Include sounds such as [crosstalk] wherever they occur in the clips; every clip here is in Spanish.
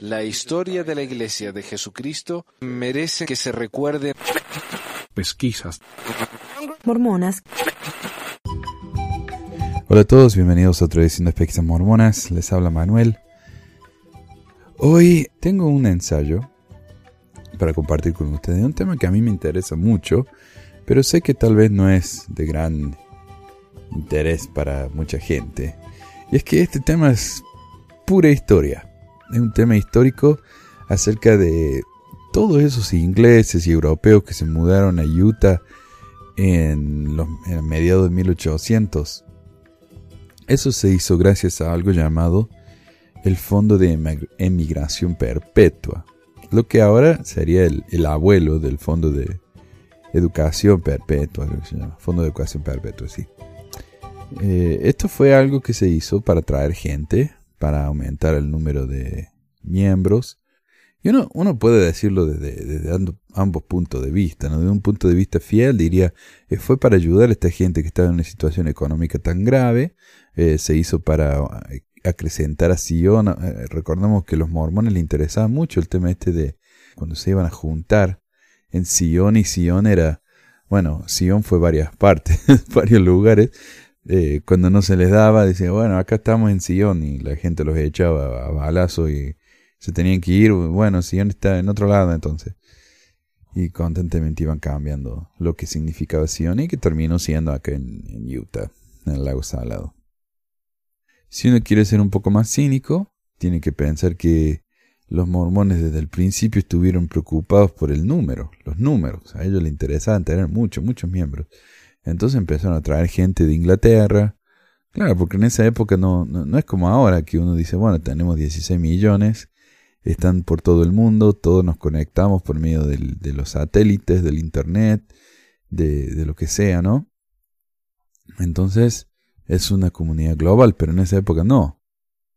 La historia de la Iglesia de Jesucristo merece que se recuerde. Pesquisas. Mormonas. Hola a todos, bienvenidos a otra edición de Pesquisas Mormonas. Les habla Manuel. Hoy tengo un ensayo para compartir con ustedes un tema que a mí me interesa mucho, pero sé que tal vez no es de gran interés para mucha gente. Y es que este tema es pura historia es un tema histórico acerca de todos esos ingleses y europeos que se mudaron a Utah en, mediados de 1800. Eso se hizo gracias a algo llamado el Fondo de Emigración Perpetua, lo que ahora sería el, abuelo del Fondo de Educación Perpetua, Fondo de Educación Perpetua, sí. Eh, esto fue algo que se hizo para traer gente para aumentar el número de miembros. Y uno, uno puede decirlo desde, ambos puntos de vista. ¿no? De un punto de vista fiel diría, eh, fue para ayudar a esta gente que estaba en una situación económica tan grave, eh, se hizo para eh, acrecentar a Sion. recordemos que a los mormones les interesaba mucho el tema este de cuando se iban a juntar en Sion y Sion era, bueno, Sion fue varias partes, [laughs] varios lugares, eh, cuando no se les daba, decía, bueno, acá estamos en Sion y la gente los echaba a balazo y se tenían que ir, bueno, Sion está en otro lado entonces. Y constantemente iban cambiando lo que significaba Sion y que terminó siendo acá en, en Utah, en el lago Salado. Si uno quiere ser un poco más cínico, tiene que pensar que los mormones desde el principio estuvieron preocupados por el número, los números. A ellos les interesaban tener muchos, muchos miembros. Entonces empezaron a traer gente de Inglaterra. Claro, porque en esa época no, no, es como ahora que uno dice, bueno, tenemos 16 millones, están por todo el mundo, todos nos conectamos por medio de los satélites, del Internet, de, lo que sea, ¿no? Entonces es una comunidad global, pero en esa época no.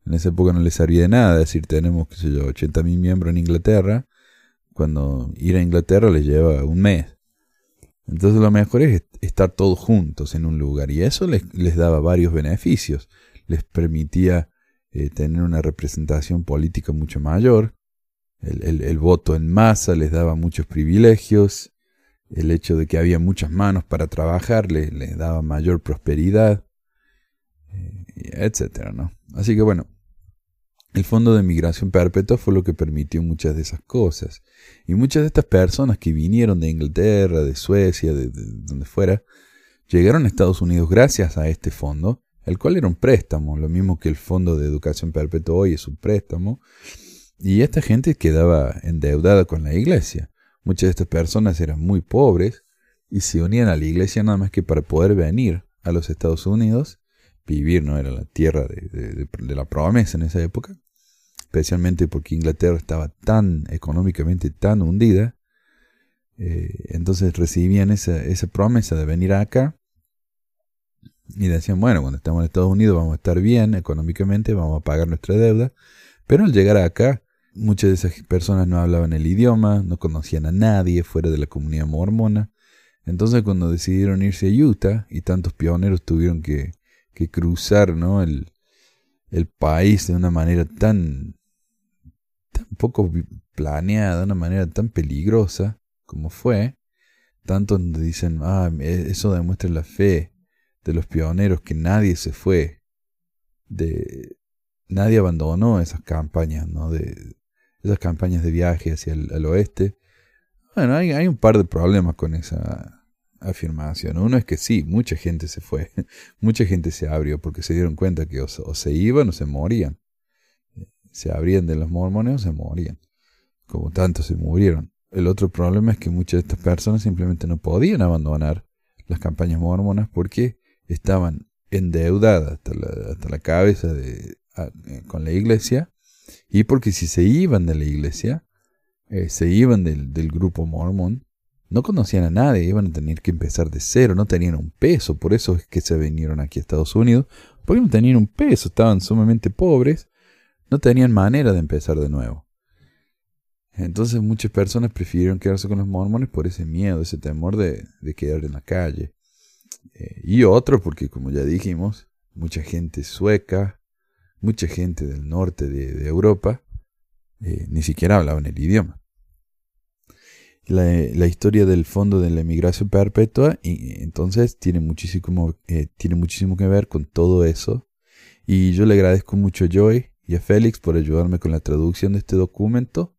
En esa época no les servía de nada decir tenemos, qué sé yo, 80 mil miembros en Inglaterra, cuando ir a Inglaterra les lleva un mes. Entonces lo mejor es estar todos juntos en un lugar y eso les, daba varios beneficios. Les permitía eh, tener una representación política mucho mayor. El, voto en masa les daba muchos privilegios. El hecho de que había muchas manos para trabajar les, daba mayor prosperidad, eh, etcétera, ¿no? Así que bueno, el Fondo de Migración Perpetua fue lo que permitió muchas de esas cosas. Y muchas de estas personas que vinieron de Inglaterra, de Suecia, de, donde fuera, llegaron a Estados Unidos gracias a este fondo, el cual era un préstamo, lo mismo que el Fondo de Educación Perpetua hoy es un préstamo. Y esta gente quedaba endeudada con la iglesia. Muchas de estas personas eran muy pobres y se unían a la iglesia nada más que para poder venir a los Estados Unidos vivir, no era la tierra de, la promesa en esa época, especialmente porque Inglaterra estaba tan económicamente tan hundida, eh, entonces recibían esa, esa promesa de venir acá y decían, bueno, cuando estamos en Estados Unidos vamos a estar bien económicamente, vamos a pagar nuestra deuda, pero al llegar acá, muchas de esas personas no hablaban el idioma, no conocían a nadie fuera de la comunidad mormona, entonces cuando decidieron irse a Utah y tantos pioneros tuvieron que que cruzar ¿no? el, el país de una manera tan, poco planeada, de una manera tan peligrosa como fue, tanto donde dicen, ah, eso demuestra la fe de los pioneros, que nadie se fue, de, nadie abandonó esas campañas, ¿no? De, esas campañas de viaje hacia el oeste. Bueno, hay, hay un par de problemas con esa, afirmación. Uno es que sí, mucha gente se fue, [laughs] mucha gente se abrió porque se dieron cuenta que o, se iban o se morían. Se abrían de los mormones o se morían, como tantos se murieron. El otro problema es que muchas de estas personas simplemente no podían abandonar las campañas mormonas porque estaban endeudadas hasta la, hasta la cabeza eh, con la iglesia y porque si se iban de la iglesia, eh, se iban del, del grupo mormón, no conocían a nadie, iban a tener que empezar de cero, no tenían un peso, por eso es que se vinieron aquí a Estados Unidos, porque no tenían un peso, estaban sumamente pobres, no tenían manera de empezar de nuevo. Entonces muchas personas prefirieron quedarse con los mormones por ese miedo, ese temor de, quedar en la calle. Eh, y otro porque, como ya dijimos, mucha gente sueca, mucha gente del norte de, de Europa, eh, ni siquiera hablaban el idioma. La, historia del fondo de la emigración perpetua y entonces tiene muchísimo, eh, tiene muchísimo que ver con todo eso. Y yo le agradezco mucho a Joy y a Félix por ayudarme con la traducción de este documento.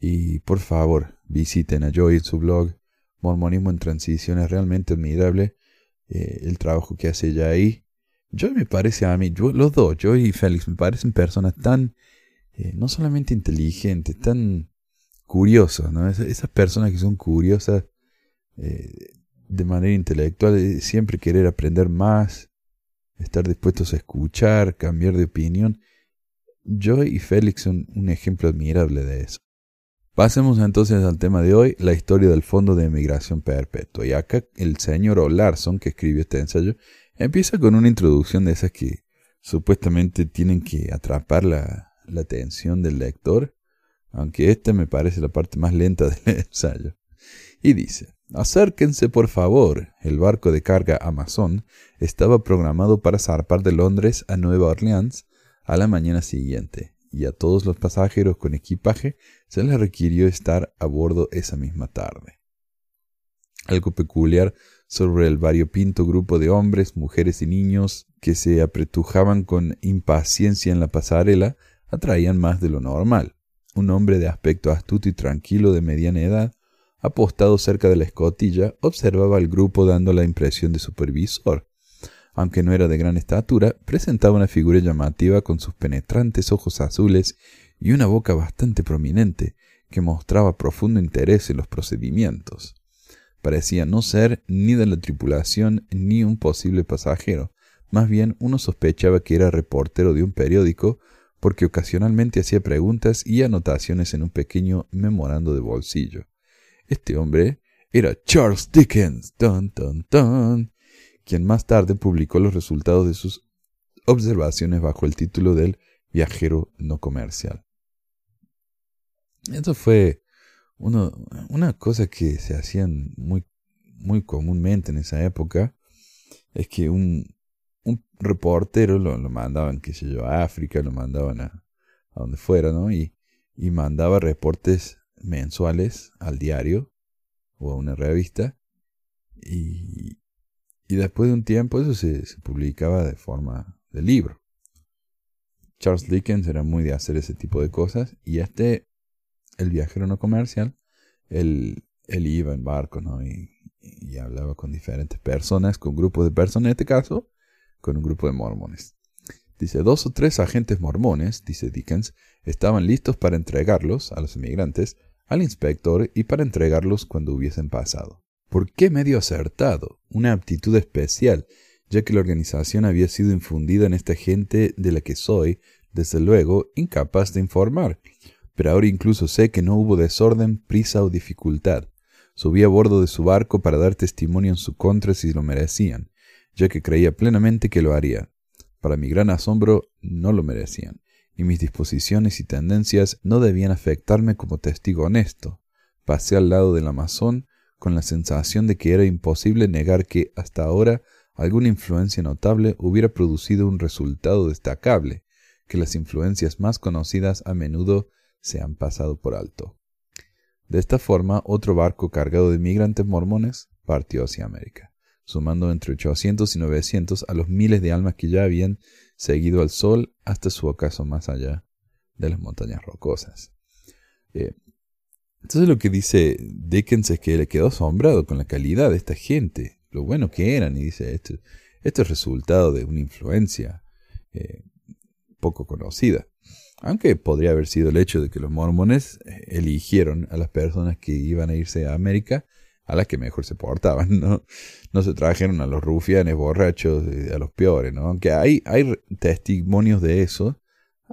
Y por favor, visiten a Joy en su blog. Mormonismo en transición es realmente admirable eh, el trabajo que hace ella ahí. Joy me parece a mí, los dos, Joy y Félix, me parecen personas tan, eh, no solamente inteligentes, tan curiosas, ¿no? esas personas que son curiosas eh, de manera intelectual, siempre querer aprender más, estar dispuestos a escuchar, cambiar de opinión. Joy y Félix son un ejemplo admirable de eso. Pasemos entonces al tema de hoy, la historia del Fondo de Emigración Perpetua. Y acá el señor O'Larson, que escribió este ensayo, empieza con una introducción de esas que supuestamente tienen que atrapar la atención del lector, aunque esta me parece la parte más lenta [laughs] del ensayo. Y dice, acérquense por favor, el barco de carga Amazon estaba programado para zarpar de Londres a Nueva Orleans a la mañana siguiente, y a todos los pasajeros con equipaje se les requirió estar a bordo esa misma tarde. Algo peculiar sobre el variopinto grupo de hombres, mujeres y niños que se apretujaban con impaciencia en la pasarela atraían más de lo normal. Un hombre de aspecto astuto y tranquilo de mediana edad, apostado cerca de la escotilla, observaba al grupo dando la impresión de supervisor aunque no era de gran estatura, presentaba una figura llamativa con sus penetrantes ojos azules y una boca bastante prominente, que mostraba profundo interés en los procedimientos. Parecía no ser ni de la tripulación ni un posible pasajero, más bien uno sospechaba que era reportero de un periódico, porque ocasionalmente hacía preguntas y anotaciones en un pequeño memorando de bolsillo. Este hombre era Charles Dickens. Dun, dun, dun quien más tarde publicó los resultados de sus observaciones bajo el título del viajero no comercial. Esto fue una cosa que se hacían muy, muy comúnmente en esa época, es que un, un reportero lo, lo, mandaban, qué sé yo, a África, lo mandaban a, a donde fuera, ¿no? Y, y mandaba reportes mensuales al diario o a una revista y, y después de un tiempo eso se, publicaba de forma de libro. Charles Dickens era muy de hacer ese tipo de cosas y este, el viajero no comercial, él, él iba en barco ¿no? y, y hablaba con diferentes personas, con grupos de personas, en este caso, con un grupo de mormones. Dice, dos o tres agentes mormones, dice Dickens, estaban listos para entregarlos a los inmigrantes al inspector y para entregarlos cuando hubiesen pasado. ¿Por qué medio acertado? Una aptitud especial, ya que la organización había sido infundida en esta gente de la que soy, desde luego, incapaz de informar. Pero ahora incluso sé que no hubo desorden, prisa o dificultad. Subí a bordo de su barco para dar testimonio en su contra si lo merecían, ya que creía plenamente que lo haría. Para mi gran asombro, no lo merecían, y mis disposiciones y tendencias no debían afectarme como testigo honesto. Pasé al lado del Amazon, con la sensación de que era imposible negar que hasta ahora alguna influencia notable hubiera producido un resultado destacable, que las influencias más conocidas a menudo se han pasado por alto. De esta forma, otro barco cargado de migrantes mormones partió hacia América, sumando entre 800 y 900 a los miles de almas que ya habían seguido al sol hasta su ocaso más allá de las montañas rocosas. Eh, entonces lo que dice Dickens es que le quedó asombrado con la calidad de esta gente, lo bueno que eran, y dice, esto, es resultado de una influencia eh, poco conocida. Aunque podría haber sido el hecho de que los mormones eh, eligieron a las personas que iban a irse a América a las que mejor se portaban, ¿no? No se trajeron a los rufianes borrachos, a los peores, ¿no? Aunque hay, hay testimonios de eso,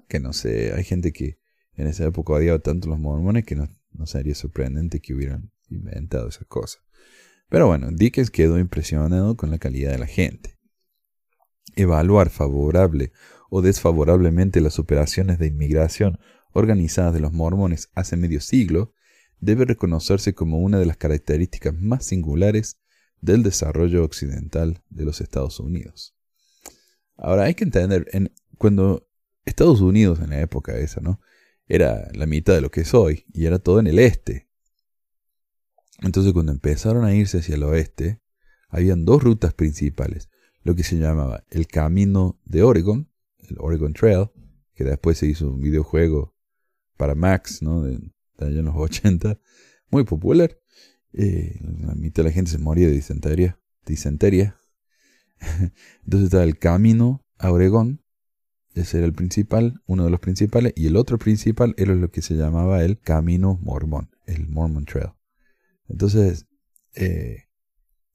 que no sé, hay gente que en esa época odiaba tanto los mormones que no, no sería sorprendente que hubieran inventado esa cosa. Pero bueno, Dickens quedó impresionado con la calidad de la gente. Evaluar favorable o desfavorablemente las operaciones de inmigración organizadas de los mormones hace medio siglo debe reconocerse como una de las características más singulares del desarrollo occidental de los Estados Unidos. Ahora hay que entender, en, cuando Estados Unidos en la época esa, ¿no? era la mitad de lo que es hoy, y era todo en el este. Entonces cuando empezaron a irse hacia el oeste, habían dos rutas principales, lo que se llamaba el Camino de Oregon, el Oregon Trail, que después se hizo un videojuego para Max, ¿no? De los 80, muy popular. Eh, la mitad de la gente se moría de disentería. disentería. [laughs] Entonces estaba el camino a Oregón, ese era el principal, uno de los principales, y el otro principal era lo que se llamaba el camino mormón, el Mormon Trail. Entonces, eh,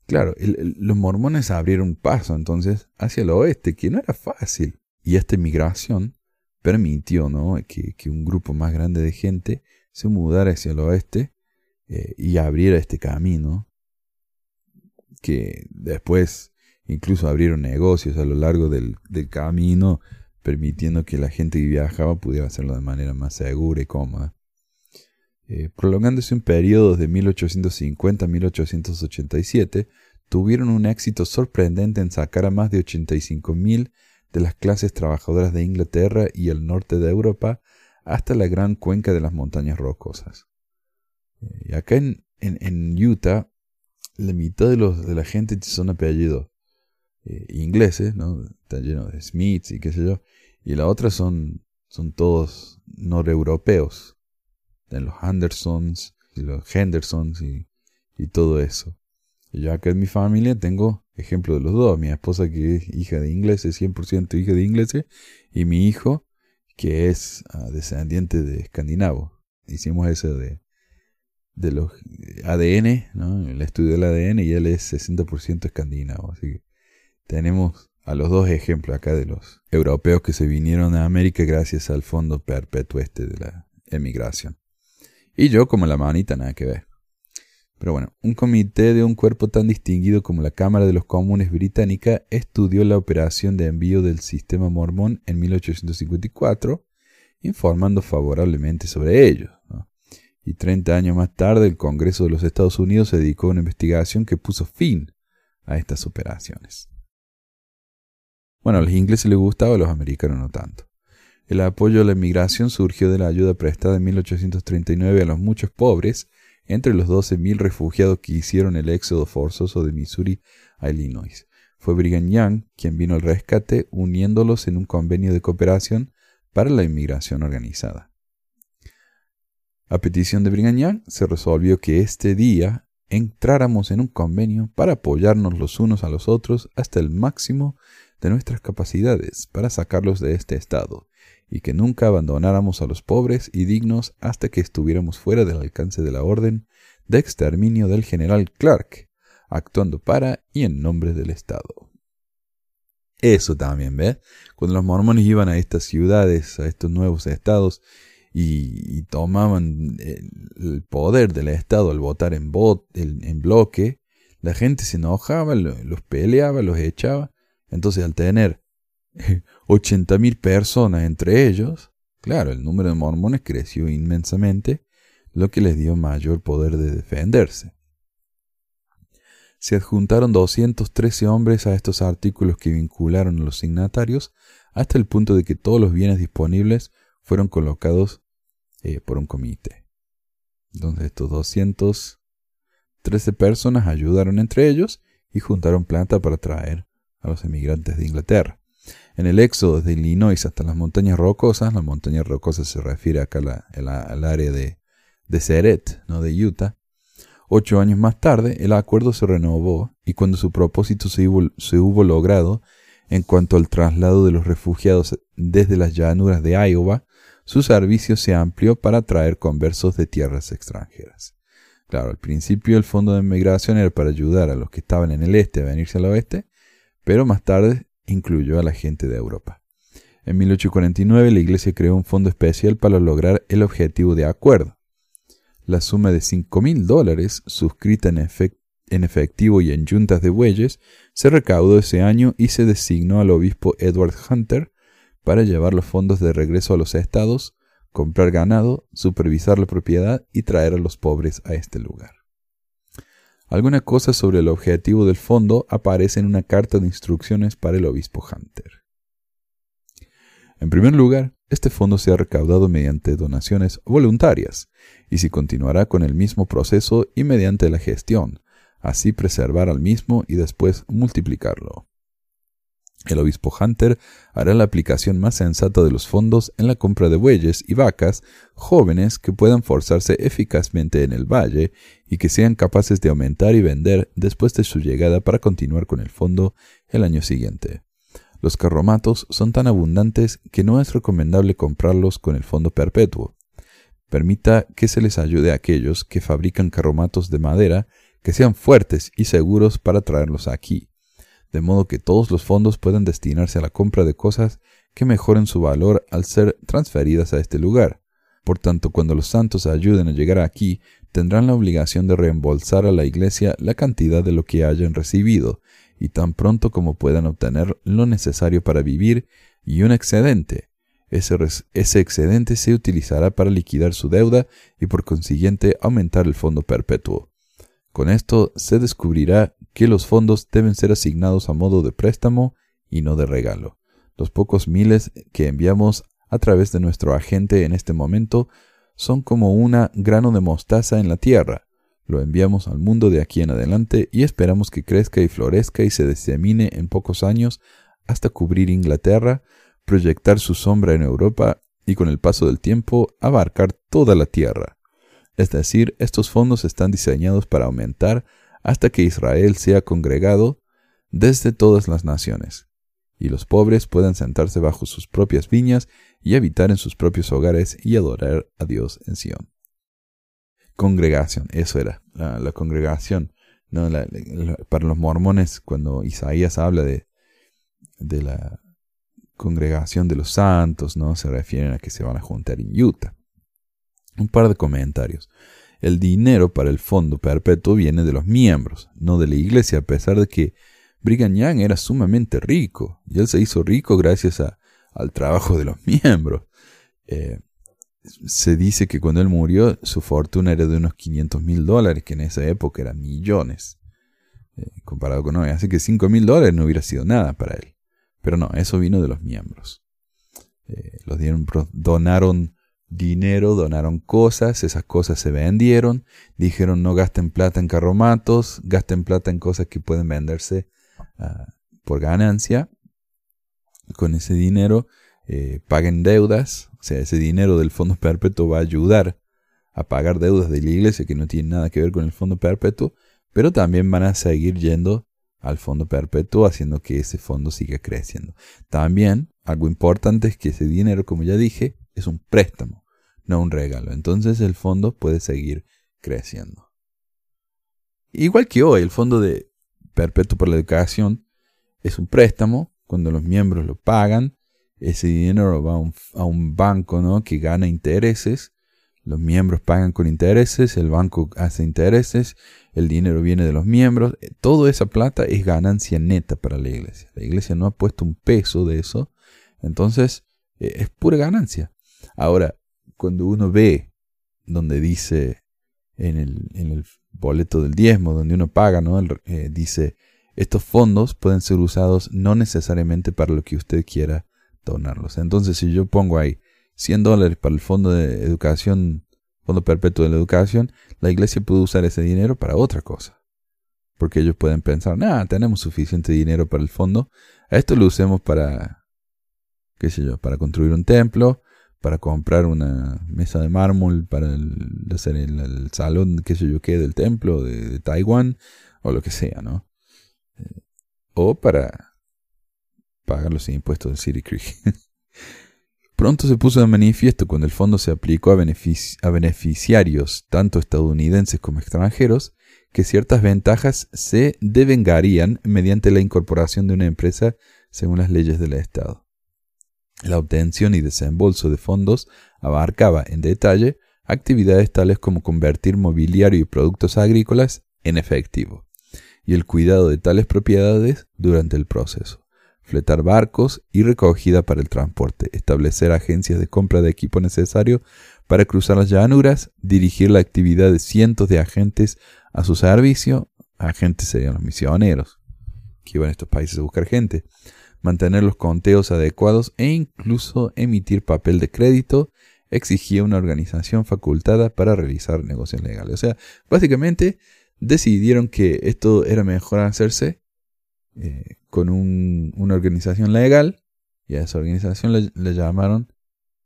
claro, los mormones abrieron paso entonces hacia el oeste, que no era fácil. Y esta migración permitió ¿no? que, un grupo más grande de gente se mudara hacia el oeste eh, y abriera este camino, que después incluso abrieron negocios a lo largo del, camino, permitiendo que la gente que viajaba pudiera hacerlo de manera más segura y cómoda. Eh, prolongándose un periodo de 1850 a 1887, tuvieron un éxito sorprendente en sacar a más de 85.000 de las clases trabajadoras de Inglaterra y el norte de Europa hasta la gran cuenca de las montañas rocosas. Y acá en, Utah, la mitad de, los, de la gente son apellidos eh, ingleses, ¿no? Está lleno de Smiths y qué sé yo. Y la otra son, son todos noreuropeos. los Andersons y los Hendersons y, y todo eso. Y yo acá en mi familia tengo ejemplo de los dos. Mi esposa que es hija de ingleses, 100% hija de ingleses, y mi hijo que es ah, descendiente de escandinavo. Hicimos eso de, de los ADN, ¿no? el estudio del ADN, y él es 60% escandinavo. Así que tenemos a los dos ejemplos acá de los europeos que se vinieron a América gracias al fondo perpetuo este de la emigración. Y yo como la manita nada que ver. Pero bueno, un comité de un cuerpo tan distinguido como la Cámara de los Comunes británica estudió la operación de envío del sistema mormón en 1854, informando favorablemente sobre ello. Y 30 años más tarde, el Congreso de los Estados Unidos se dedicó a una investigación que puso fin a estas operaciones. Bueno, a los ingleses les gustaba, a los americanos no tanto. El apoyo a la inmigración surgió de la ayuda prestada en 1839 a los muchos pobres entre los 12.000 refugiados que hicieron el éxodo forzoso de Missouri a Illinois. Fue Brigham Young quien vino al rescate uniéndolos en un convenio de cooperación para la inmigración organizada. A petición de Brigham Young se resolvió que este día entráramos en un convenio para apoyarnos los unos a los otros hasta el máximo de nuestras capacidades para sacarlos de este estado y que nunca abandonáramos a los pobres y dignos hasta que estuviéramos fuera del alcance de la orden de exterminio del general Clark, actuando para y en nombre del Estado. Eso también, ¿ves? Cuando los mormones iban a estas ciudades, a estos nuevos estados, y, tomaban el, poder del Estado al votar en, en bloque, la gente se enojaba, los peleaba, los echaba. Entonces, al tener 80.000 personas entre ellos, claro, el número de mormones creció inmensamente, lo que les dio mayor poder de defenderse. Se adjuntaron 213 hombres a estos artículos que vincularon a los signatarios hasta el punto de que todos los bienes disponibles fueron colocados eh, por un comité. Entonces estos 213 personas ayudaron entre ellos y juntaron plata para traer a los emigrantes de Inglaterra. En el éxodo desde Illinois hasta las montañas rocosas, las montañas rocosas se refiere acá al área de, de Seret, no de Utah, ocho años más tarde el acuerdo se renovó y cuando su propósito se hubo, logrado en cuanto al traslado de los refugiados desde las llanuras de Iowa, su servicio se amplió para traer conversos de tierras extranjeras. Claro, al principio el fondo de migración era para ayudar a los que estaban en el este a venirse al oeste, pero más tarde incluyó a la gente de Europa. En 1849 la Iglesia creó un fondo especial para lograr el objetivo de acuerdo. La suma de cinco mil dólares, suscrita en, en efectivo y en yuntas de bueyes, se recaudó ese año y se designó al obispo Edward Hunter para llevar los fondos de regreso a los estados, comprar ganado, supervisar la propiedad y traer a los pobres a este lugar. Alguna cosa sobre el objetivo del fondo aparece en una carta de instrucciones para el obispo Hunter. En primer lugar, este fondo se ha recaudado mediante donaciones voluntarias y si continuará con el mismo proceso y mediante la gestión, así preservar al mismo y después multiplicarlo. El obispo Hunter hará la aplicación más sensata de los fondos en la compra de bueyes y vacas jóvenes que puedan forzarse eficazmente en el valle y que sean capaces de aumentar y vender después de su llegada para continuar con el fondo el año siguiente. Los carromatos son tan abundantes que no es recomendable comprarlos con el fondo perpetuo. Permita que se les ayude a aquellos que fabrican carromatos de madera que sean fuertes y seguros para traerlos aquí de modo que todos los fondos puedan destinarse a la compra de cosas que mejoren su valor al ser transferidas a este lugar. Por tanto, cuando los santos ayuden a llegar aquí, tendrán la obligación de reembolsar a la Iglesia la cantidad de lo que hayan recibido, y tan pronto como puedan obtener lo necesario para vivir y un excedente. Ese, ese, excedente se utilizará para liquidar su deuda y por consiguiente aumentar el fondo perpetuo. Con esto se descubrirá que los fondos deben ser asignados a modo de préstamo y no de regalo. Los pocos miles que enviamos a través de nuestro agente en este momento son como una grano de mostaza en la tierra. Lo enviamos al mundo de aquí en adelante y esperamos que crezca y florezca y se disemine en pocos años hasta cubrir Inglaterra, proyectar su sombra en Europa y con el paso del tiempo abarcar toda la tierra. Es decir, estos fondos están diseñados para aumentar hasta que Israel sea congregado desde todas las naciones, y los pobres puedan sentarse bajo sus propias viñas y habitar en sus propios hogares y adorar a Dios en Sion. Congregación, eso era, la, congregación. No, para los mormones, cuando Isaías habla de, de la congregación de los santos, ¿no? Se refieren a que se van a juntar en Utah. Un par de comentarios. El dinero para el fondo perpetuo viene de los miembros, no de la iglesia, a pesar de que Brigham Young era sumamente rico, y él se hizo rico gracias al trabajo de los [laughs] miembros. Eh, se dice que cuando él murió, su fortuna era de unos 500 mil dólares, que en esa época eran millones, eh, comparado con hoy. Así que 5 mil dólares no hubiera sido nada para él. Pero no, eso vino de los miembros. Eh, los dieron, donaron dinero, donaron cosas, esas cosas se vendieron, dijeron no gasten plata en carromatos, gasten plata en cosas que pueden venderse ah, por ganancia. Con ese dinero eh, paguen deudas, o sea, ese dinero del fondo [laughs] perpetuo va a ayudar a pagar deudas de la iglesia que no tienen nada que ver con el fondo perpetuo, pero también van a seguir yendo al fondo perpetuo haciendo que ese fondo siga creciendo. También, algo importante es que ese dinero, como ya dije, es un préstamo, no un regalo. Entonces el fondo puede seguir creciendo. Igual que hoy, el fondo de Perpetuo por la Educación es un préstamo, cuando los miembros lo pagan, ese dinero va a un, banco ¿no? que gana intereses, los miembros pagan con intereses, el banco hace intereses, el dinero viene de los miembros, toda esa plata es ganancia neta para la iglesia. La iglesia no ha puesto un peso de eso, entonces eh, es pura ganancia. Ahora, cuando uno ve donde dice en el, en el boleto del diezmo, donde uno paga, ¿no? Eh, dice, estos fondos pueden ser usados no necesariamente para lo que usted quiera donarlos. Entonces, si yo pongo ahí 100 dólares para el fondo de educación, fondo perpetuo de la educación, la iglesia puede usar ese dinero para otra cosa. Porque ellos pueden pensar, nada, tenemos suficiente dinero para el fondo, a esto lo usemos para, qué sé yo, para construir un templo, para comprar una mesa de mármol para hacer el, salón, qué sé yo qué, del templo de, Taiwán, o lo que sea, ¿no? Eh, o para pagar los impuestos de City Creek. [laughs] Pronto se puso de manifiesto cuando el fondo se aplicó a beneficiarios, tanto estadounidenses como extranjeros, que ciertas ventajas se devengarían mediante la incorporación de una empresa según las leyes del Estado. La obtención y desembolso de fondos abarcaba en detalle actividades tales como convertir mobiliario y productos agrícolas en efectivo, y el cuidado de tales propiedades durante el proceso, fletar barcos y recogida para el transporte, establecer agencias de compra de equipo necesario para cruzar las llanuras, dirigir la actividad de cientos de agentes a su servicio, agentes serían los misioneros, que iban a estos países a buscar gente, mantener los conteos adecuados e incluso emitir papel de crédito exigía una organización facultada para realizar negocios legales. O sea, básicamente decidieron que esto era mejor hacerse eh, con una organización legal y a esa organización le, llamaron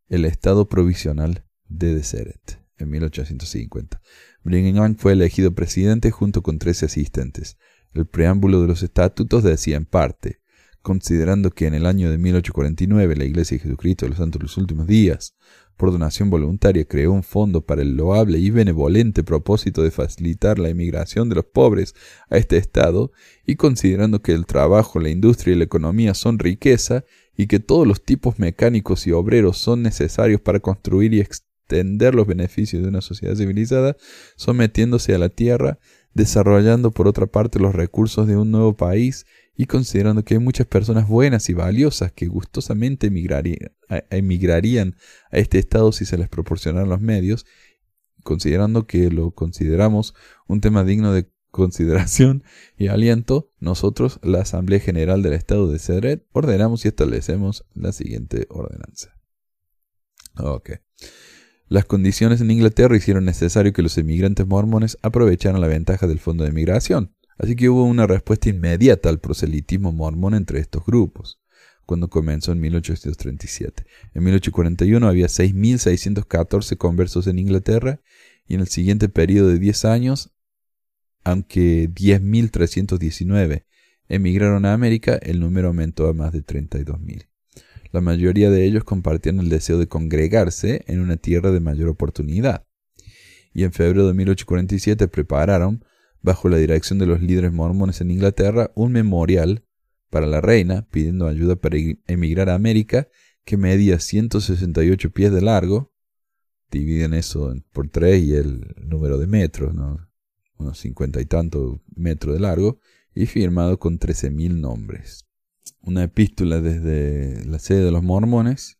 el Estado Provisional de Deseret en 1850. Brigham fue elegido presidente junto con 13 asistentes. El preámbulo de los estatutos decía en parte, considerando que en el año de 1849 la Iglesia de Jesucristo de los Santos de los Últimos Días por donación voluntaria, creó un fondo para el loable y benevolente propósito de facilitar la emigración de los pobres a este estado, y considerando que el trabajo, la industria y la economía son riqueza, y que todos los tipos mecánicos y obreros son necesarios para construir y extender los beneficios de una sociedad civilizada, sometiéndose a la tierra, desarrollando por otra parte los recursos de un nuevo país y considerando que hay muchas personas buenas y valiosas que gustosamente emigrarían a este estado si se les proporcionaran los medios, considerando que lo consideramos un tema digno de consideración y aliento, nosotros, la Asamblea General del Estado de Cedret, ordenamos y establecemos la siguiente ordenanza. Ok. Las condiciones en Inglaterra hicieron necesario que los emigrantes mormones aprovecharan la ventaja del Fondo de Migración, Así que hubo una respuesta inmediata al proselitismo mormón entre estos grupos, cuando comenzó en 1837. En 1841 había 6.614 conversos en Inglaterra y en el siguiente periodo de 10 años, aunque 10.319 emigraron a América, el número aumentó a más de 32.000. La mayoría de ellos compartían el deseo de congregarse en una tierra de mayor oportunidad. Y en febrero de 1847 prepararon bajo la dirección de los líderes mormones en Inglaterra, un memorial para la reina pidiendo ayuda para emigrar a América que medía 168 pies de largo. Dividen eso por tres y el número de metros, ¿no? unos cincuenta y tantos metros de largo, y firmado con 13.000 nombres. Una epístola desde la sede de los mormones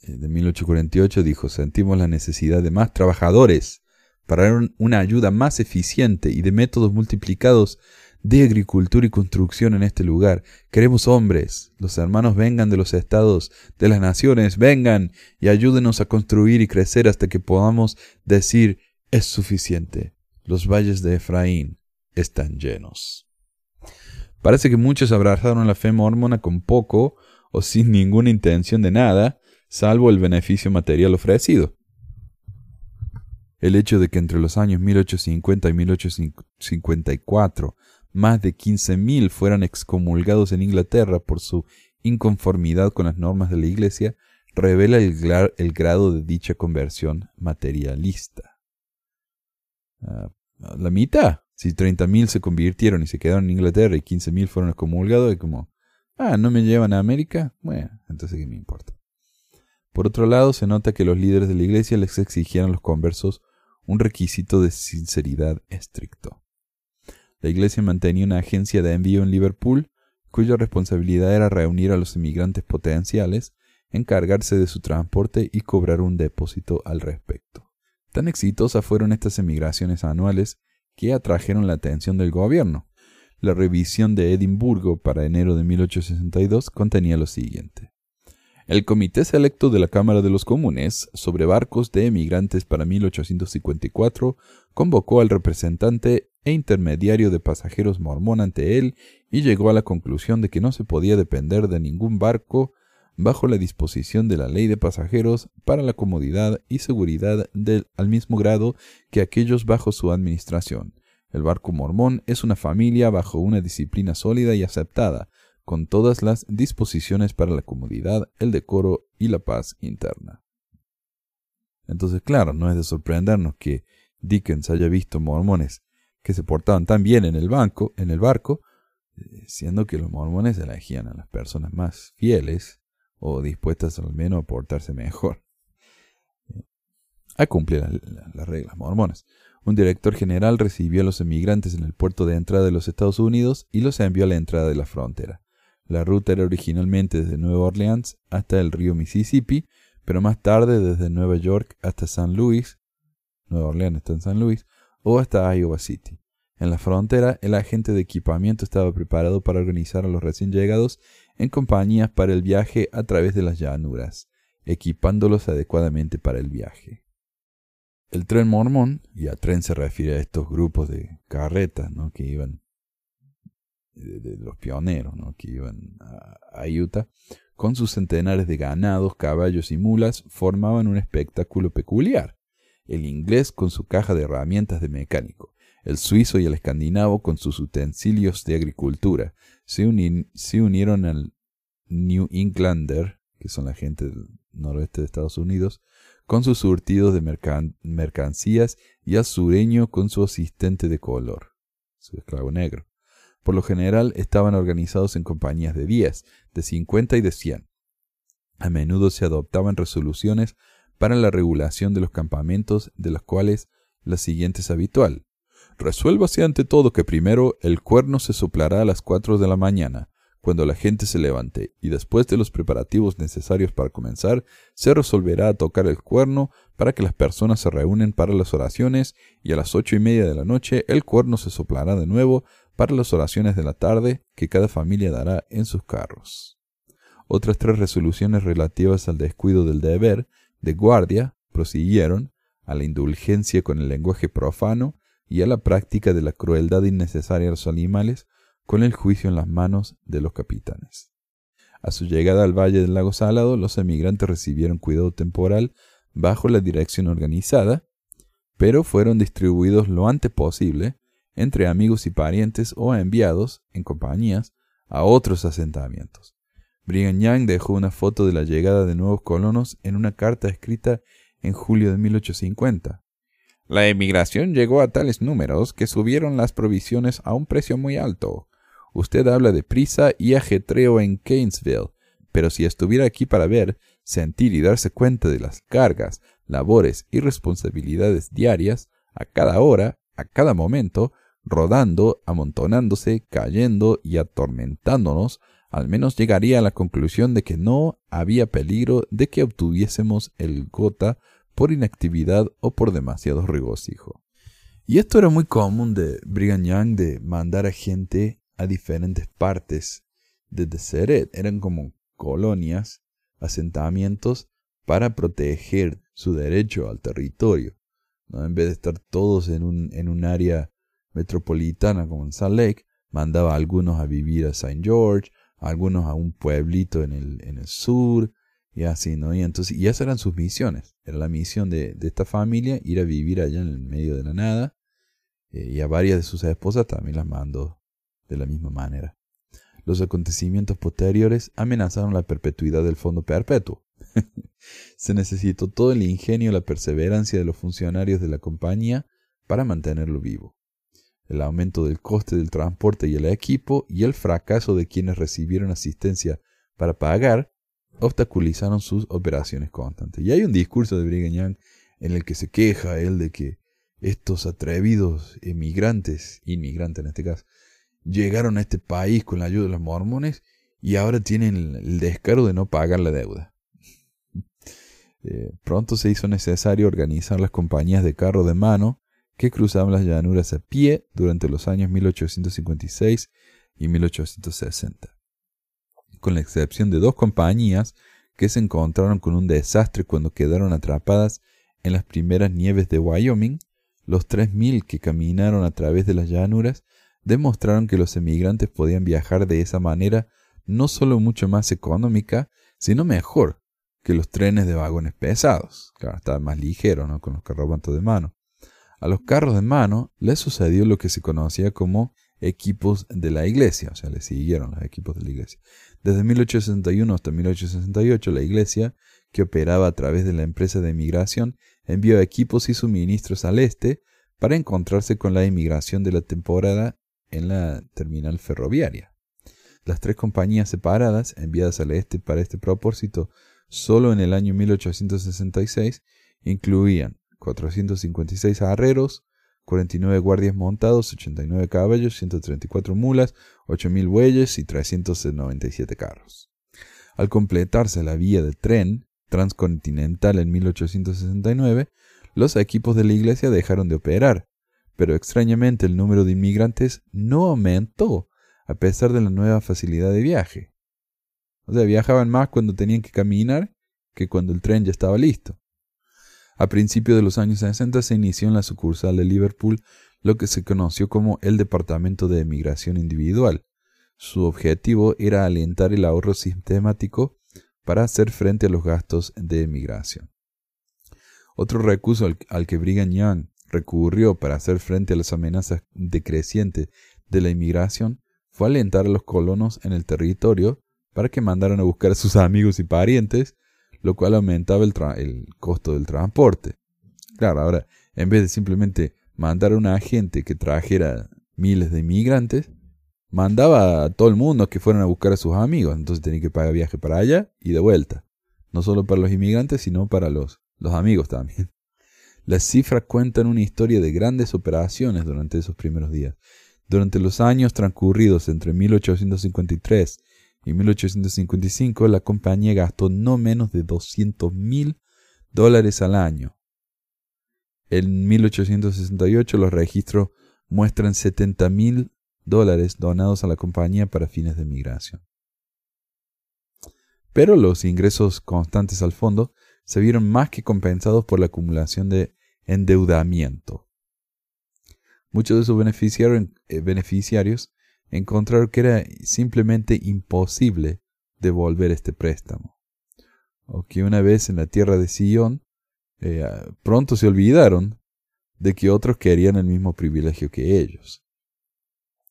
eh, de 1848 dijo, sentimos la necesidad de más trabajadores para dar una ayuda más eficiente y de métodos multiplicados de agricultura y construcción en este lugar. Queremos hombres. Los hermanos vengan de los estados, de las naciones, vengan y ayúdenos a construir y crecer hasta que podamos decir es suficiente. Los valles de Efraín están llenos. Parece que muchos abrazaron la fe mormona con poco o sin ninguna intención de nada, salvo el beneficio material ofrecido el hecho de que entre los años 1850 y 1854 más de 15.000 fueran excomulgados en Inglaterra por su inconformidad con las normas de la Iglesia revela el, grado de dicha conversión materialista. Ah, la mitad, si 30.000 se convirtieron y se quedaron en Inglaterra y 15.000 fueron excomulgados, es como, ah, ¿no me llevan a América? Bueno, entonces ¿qué me importa? Por otro lado, se nota que los líderes de la Iglesia les exigían a los conversos un requisito de sinceridad estricto. La iglesia mantenía una agencia de envío en Liverpool, cuya responsabilidad era reunir a los inmigrantes potenciales, encargarse de su transporte y cobrar un depósito al respecto. Tan exitosas fueron estas emigraciones anuales que atrajeron la atención del gobierno. La revisión de Edimburgo para enero de 1862 contenía lo siguiente. El Comité Selecto de la Cámara de los Comunes sobre barcos de emigrantes para 1854 convocó al representante e intermediario de pasajeros mormón ante él y llegó a la conclusión de que no se podía depender de ningún barco bajo la disposición de la ley de pasajeros para la comodidad y seguridad del, al mismo grado que aquellos bajo su administración. El barco mormón es una familia bajo una disciplina sólida y aceptada, con todas las disposiciones para la comodidad, el decoro y la paz interna. Entonces, claro, no es de sorprendernos que Dickens haya visto mormones que se portaban tan bien en el banco, en el barco, eh, siendo que los mormones elegían a las personas más fieles o dispuestas al menos a portarse mejor. A cumplir las reglas mormonas. Un director general recibió a los emigrantes en el puerto de entrada de los Estados Unidos y los envió a la entrada de la frontera. La ruta era originalmente desde Nueva Orleans hasta el río Mississippi, pero más tarde desde Nueva York hasta San Luis, Nueva Orleans está en San Luis, o hasta Iowa City. En la frontera, el agente de equipamiento estaba preparado para organizar a los recién llegados en compañías para el viaje a través de las llanuras, equipándolos adecuadamente para el viaje. El tren mormón, y a tren se refiere a estos grupos de carretas ¿no? que iban, de, los pioneros que iban a Utah, con sus centenares de ganados, caballos y mulas, formaban un espectáculo peculiar. El inglés con su caja de herramientas de mecánico, el suizo y el escandinavo con sus utensilios de agricultura, se, unieron al New Englander, que son la gente del noroeste de Estados Unidos, con sus surtidos de mercancías y al sureño con su asistente de color, su esclavo negro. Por lo general estaban organizados en compañías de 10, de 50 y de 100. A menudo se adoptaban resoluciones para la regulación de los campamentos, de las cuales la siguiente es habitual. Resuélvase ante todo que primero el cuerno se soplará a las cuatro de la mañana, cuando la gente se levante, y después de los preparativos necesarios para comenzar, se resolverá a tocar el cuerno para que las personas se reúnen para las oraciones, y a las ocho y media de la noche el cuerno se soplará de nuevo para las oraciones de la tarde que cada familia dará en sus carros. Otras tres resoluciones relativas al descuido del deber de guardia prosiguieron a la indulgencia con el lenguaje profano y a la práctica de la crueldad innecesaria a los animales con el juicio en las manos de los capitanes. A su llegada al valle del lago Salado, los emigrantes recibieron cuidado temporal bajo la dirección organizada, pero fueron distribuidos lo antes posible entre amigos y parientes o enviados, en compañías, a otros asentamientos. Brigham Young dejó una foto de la llegada de nuevos colonos en una carta escrita en julio de 1850. La emigración llegó a tales números que subieron las provisiones a un precio muy alto. Usted habla de prisa y ajetreo en Keynesville, pero si estuviera aquí para ver, sentir y darse cuenta de las cargas, labores y responsabilidades diarias, a cada hora, a cada momento, rodando, amontonándose, cayendo y atormentándonos, al menos llegaría a la conclusión de que no había peligro de que obtuviésemos el gota por inactividad o por demasiado regocijo. Y esto era muy común de Brigham Young de mandar a gente a diferentes partes de Deseret. Eran como colonias, asentamientos para proteger su derecho al territorio. ¿no? En vez de estar todos en un, en un área metropolitana como en Salt Lake, mandaba a algunos a vivir a St. George, algunos a un pueblito en el, en el sur, y así, ¿no? Y entonces, esas eran sus misiones. Era la misión de, de esta familia, ir a vivir allá en el medio de la nada. Eh, y a varias de sus esposas también las mandó de la misma manera. Los acontecimientos posteriores amenazaron la perpetuidad del fondo perpetuo. [laughs] Se necesitó todo el ingenio y la perseverancia de los funcionarios de la compañía para mantenerlo vivo el aumento del coste del transporte y el equipo y el fracaso de quienes recibieron asistencia para pagar obstaculizaron sus operaciones constantes. Y hay un discurso de Brigham Young en el que se queja él de que estos atrevidos emigrantes, inmigrantes en este caso, llegaron a este país con la ayuda de los mormones y ahora tienen el descaro de no pagar la deuda. [laughs] Eh, pronto se hizo necesario organizar las compañías de carro de mano que cruzaban las llanuras a pie durante los años 1856 y 1860. Con la excepción de dos compañías que se encontraron con un desastre cuando quedaron atrapadas en las primeras nieves de Wyoming, los 3.000 que caminaron a través de las llanuras demostraron que los emigrantes podían viajar de esa manera no solo mucho más económica, sino mejor que los trenes de vagones pesados. Claro, estaba más ligero, ¿no? Con los carrobantos de mano. A los carros de mano les sucedió lo que se conocía como equipos de la iglesia, o sea, le siguieron los equipos de la iglesia. Desde 1861 hasta 1868, la iglesia, que operaba a través de la empresa de inmigración, envió equipos y suministros al este para encontrarse con la inmigración de la temporada en la terminal ferroviaria. Las tres compañías separadas, enviadas al este para este propósito solo en el año 1866, incluían 456 arreros, 49 guardias montados, 89 caballos, 134 mulas, 8.000 bueyes y 397 carros. Al completarse la vía de tren transcontinental en 1869, los equipos de la iglesia dejaron de operar, pero extrañamente el número de inmigrantes no aumentó a pesar de la nueva facilidad de viaje. O sea, viajaban más cuando tenían que caminar que cuando el tren ya estaba listo. A principios de los años 60 se inició en la sucursal de Liverpool lo que se conoció como el Departamento de Emigración Individual. Su objetivo era alentar el ahorro sistemático para hacer frente a los gastos de emigración. Otro recurso al, que Brigham Young recurrió para hacer frente a las amenazas decrecientes de la inmigración fue alentar a los colonos en el territorio para que mandaran a buscar a sus amigos y parientes, lo cual aumentaba el, el costo del transporte. Claro, ahora, en vez de simplemente mandar a un agente que trajera miles de inmigrantes, mandaba a todo el mundo que fueran a buscar a sus amigos. Entonces tenía que pagar viaje para allá y de vuelta. No solo para los inmigrantes, sino para los, los amigos también. Las cifras cuentan una historia de grandes operaciones durante esos primeros días. Durante los años transcurridos entre 1853 y 1855, la compañía gastó no menos de 200 mil dólares al año. En 1868 los registros muestran 70 mil dólares donados a la compañía para fines de migración. Pero los ingresos constantes al fondo se vieron más que compensados por la acumulación de endeudamiento. Muchos de sus eh, beneficiarios, encontraron que era simplemente imposible devolver este préstamo, o que una vez en la tierra de Sion, eh, pronto se olvidaron de que otros querían el mismo privilegio que ellos.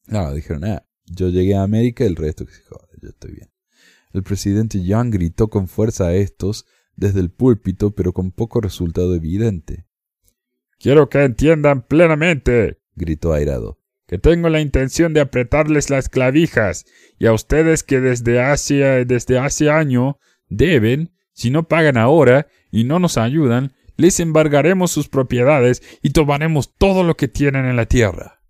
No, dijeron, ah, yo llegué a América el resto que se joda, yo estoy bien. El presidente Young gritó con fuerza a estos desde el púlpito, pero con poco resultado evidente. Quiero que entiendan plenamente, gritó airado, tengo la intención de apretarles las clavijas, y a ustedes que desde hace, desde hace año deben, si no pagan ahora y no nos ayudan, les embargaremos sus propiedades y tomaremos todo lo que tienen en la tierra.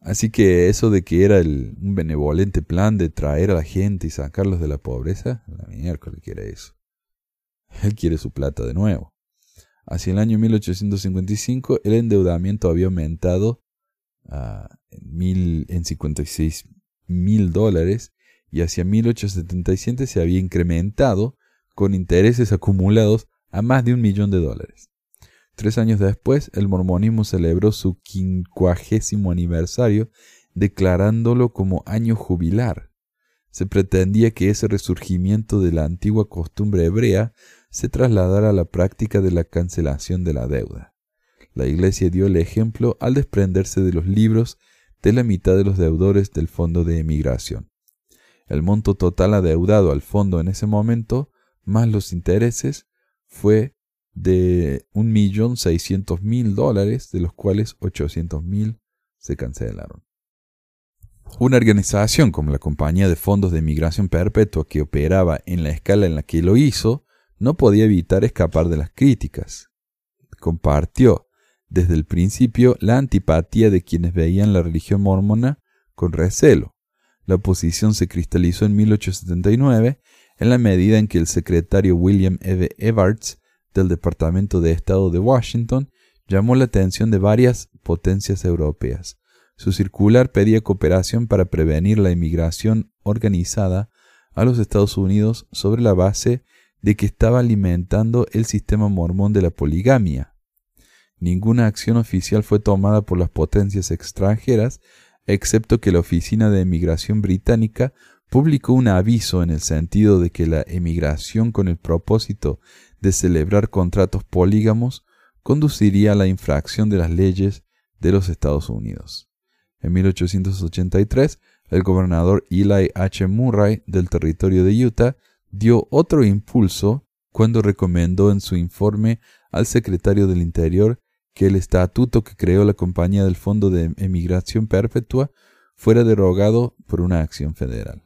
Así que eso de que era un benevolente plan de traer a la gente y sacarlos de la pobreza, la miércoles quiere eso. Él quiere su plata de nuevo. Hacia el año 1855 el endeudamiento había aumentado a mil, en 56 mil dólares y hacia 1877 se había incrementado con intereses acumulados a más de un millón de dólares. Tres años después, el mormonismo celebró su quincuagésimo aniversario, declarándolo como año jubilar. Se pretendía que ese resurgimiento de la antigua costumbre hebrea se trasladara a la práctica de la cancelación de la deuda. La Iglesia dio el ejemplo al desprenderse de los libros de la mitad de los deudores del fondo de emigración. El monto total adeudado al fondo en ese momento, más los intereses, fue de 1.600.000 dólares, de los cuales 800.000 se cancelaron. Una organización como la Compañía de Fondos de Migración Perpetua que operaba en la escala en la que lo hizo, no podía evitar escapar de las críticas. Compartió desde el principio la antipatía de quienes veían la religión mormona con recelo. La oposición se cristalizó en 1879 en la medida en que el secretario William E. Evarts del Departamento de Estado de Washington llamó la atención de varias potencias europeas. Su circular pedía cooperación para prevenir la inmigración organizada a los Estados Unidos sobre la base de que estaba alimentando el sistema mormón de la poligamia. Ninguna acción oficial fue tomada por las potencias extranjeras, excepto que la Oficina de Emigración Británica publicó un aviso en el sentido de que la emigración con el propósito de celebrar contratos polígamos conduciría a la infracción de las leyes de los Estados Unidos. En 1883, el gobernador Eli H. Murray del territorio de Utah dio otro impulso cuando recomendó en su informe al secretario del Interior que el estatuto que creó la Compañía del Fondo de Emigración Perpetua fuera derogado por una acción federal.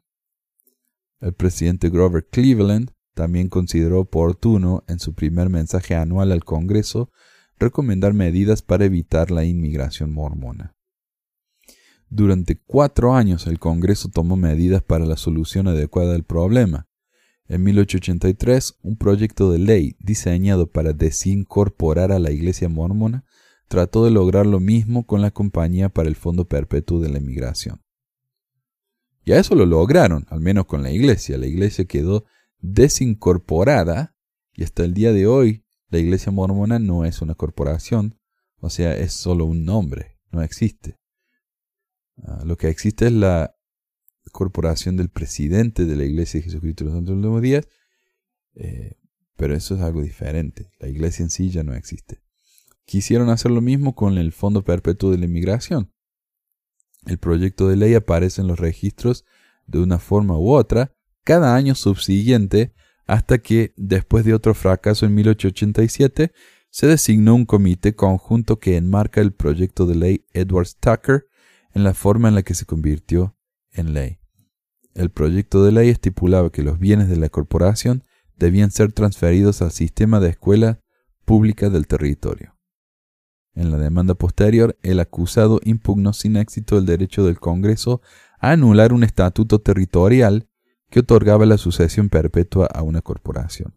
El presidente Grover Cleveland también consideró oportuno en su primer mensaje anual al Congreso recomendar medidas para evitar la inmigración mormona. Durante cuatro años el Congreso tomó medidas para la solución adecuada del problema. En 1883, un proyecto de ley diseñado para desincorporar a la Iglesia mormona trató de lograr lo mismo con la Compañía para el Fondo Perpetuo de la Inmigración. Y a eso lo lograron, al menos con la iglesia. La iglesia quedó desincorporada y hasta el día de hoy la iglesia mormona no es una corporación, o sea, es solo un nombre, no existe. Ah, lo que existe es la corporación del presidente de la iglesia de Jesucristo de los Santos Últimos Días, eh, pero eso es algo diferente. La iglesia en sí ya no existe. Quisieron hacer lo mismo con el Fondo Perpetuo de la Inmigración. El proyecto de ley aparece en los registros de una forma u otra cada año subsiguiente hasta que, después de otro fracaso en 1887, se designó un comité conjunto que enmarca el proyecto de ley Edwards Tucker en la forma en la que se convirtió en ley. El proyecto de ley estipulaba que los bienes de la corporación debían ser transferidos al sistema de escuelas públicas del territorio. En la demanda posterior, el acusado impugnó sin éxito el derecho del Congreso a anular un estatuto territorial que otorgaba la sucesión perpetua a una corporación.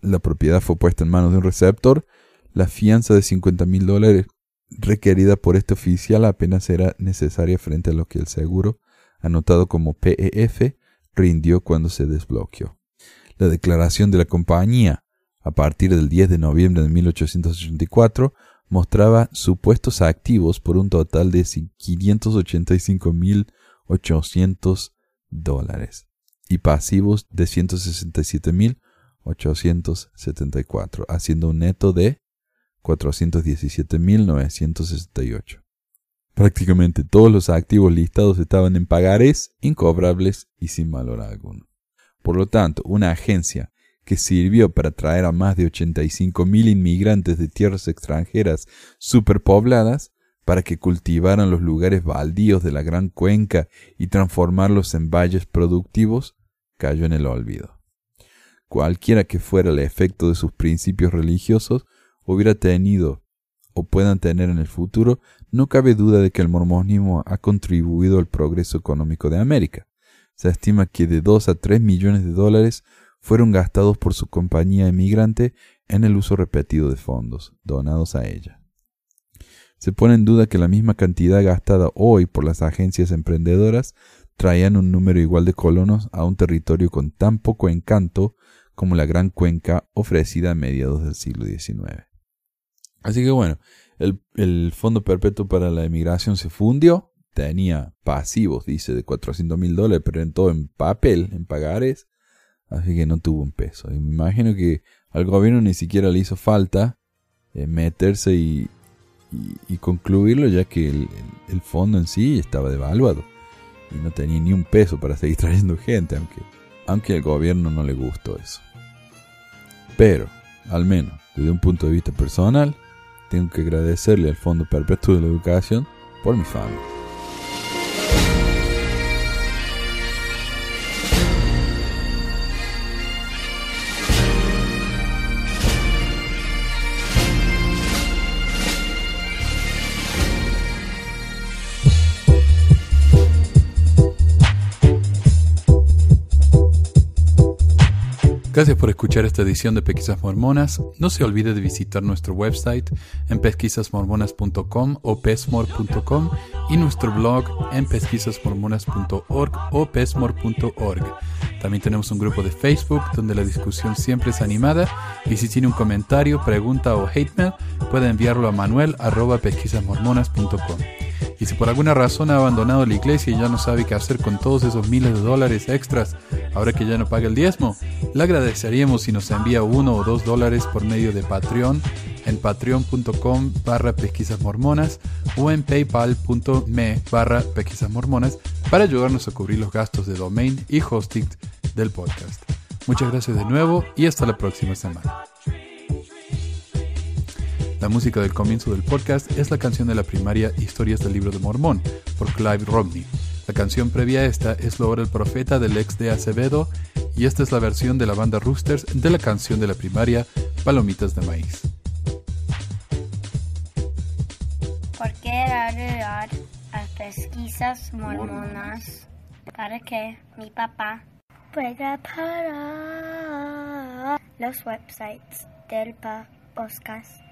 La propiedad fue puesta en manos de un receptor, la fianza de 50 mil dólares requerida por este oficial apenas era necesaria frente a lo que el seguro, anotado como PEF, rindió cuando se desbloqueó. La declaración de la compañía, a partir del 10 de noviembre de 1884, mostraba supuestos activos por un total de 585.800 dólares y pasivos de 167.874, haciendo un neto de 417.968. Prácticamente todos los activos listados estaban en pagares, incobrables y sin valor alguno. Por lo tanto, una agencia que sirvió para traer a más de 85.000 inmigrantes de tierras extranjeras superpobladas para que cultivaran los lugares baldíos de la gran cuenca y transformarlos en valles productivos, cayó en el olvido. Cualquiera que fuera el efecto de sus principios religiosos, hubiera tenido o puedan tener en el futuro, no cabe duda de que el mormonismo ha contribuido al progreso económico de América. Se estima que de 2 a 3 millones de dólares fueron gastados por su compañía emigrante en el uso repetido de fondos donados a ella. Se pone en duda que la misma cantidad gastada hoy por las agencias emprendedoras traían un número igual de colonos a un territorio con tan poco encanto como la Gran Cuenca ofrecida a mediados del siglo XIX. Así que bueno, el, Fondo Perpetuo para la Emigración se fundió, tenía pasivos, dice, de 400 mil dólares, pero en todo en papel, en pagares, así que no tuvo un peso. Y me imagino que al gobierno ni siquiera le hizo falta eh, meterse y, concluirlo, ya que el, fondo en sí estaba devaluado y no tenía ni un peso para seguir [laughs] trayendo gente, aunque, aunque al gobierno no le gustó eso. Pero, al menos, desde un punto de vista personal, tengo que agradecerle al Fondo Perpetuo de la Educación por mi familia. Gracias por escuchar esta edición de Pesquisas Mormonas. No se olvide de visitar nuestro website en pesquisasmormonas.com o pesmor.com y nuestro blog en pesquisasmormonas.org o pesmor.org. También tenemos un grupo de Facebook donde la discusión siempre es animada y si tiene un comentario, pregunta o hate mail puede enviarlo a manuel.pesquisasmormonas.com. Y si por alguna razón ha abandonado la iglesia y ya no sabe qué hacer con todos esos miles de dólares extras, ahora que ya no paga el diezmo, le agradeceríamos si nos envía uno o dos dólares por medio de Patreon en patreon.com barra o en paypal.me barra para ayudarnos a cubrir los gastos de domain y hosting del podcast. Muchas gracias de nuevo y hasta la próxima semana. La música del comienzo del podcast es la canción de la primaria Historias del Libro de Mormón por Clive Romney. La canción previa a esta es la El Profeta del ex de Acevedo y esta es la versión de la banda Roosters de la canción de la primaria Palomitas de Maíz. ¿Por qué a pesquisas mormonas para que mi papá pueda parar los websites del podcast?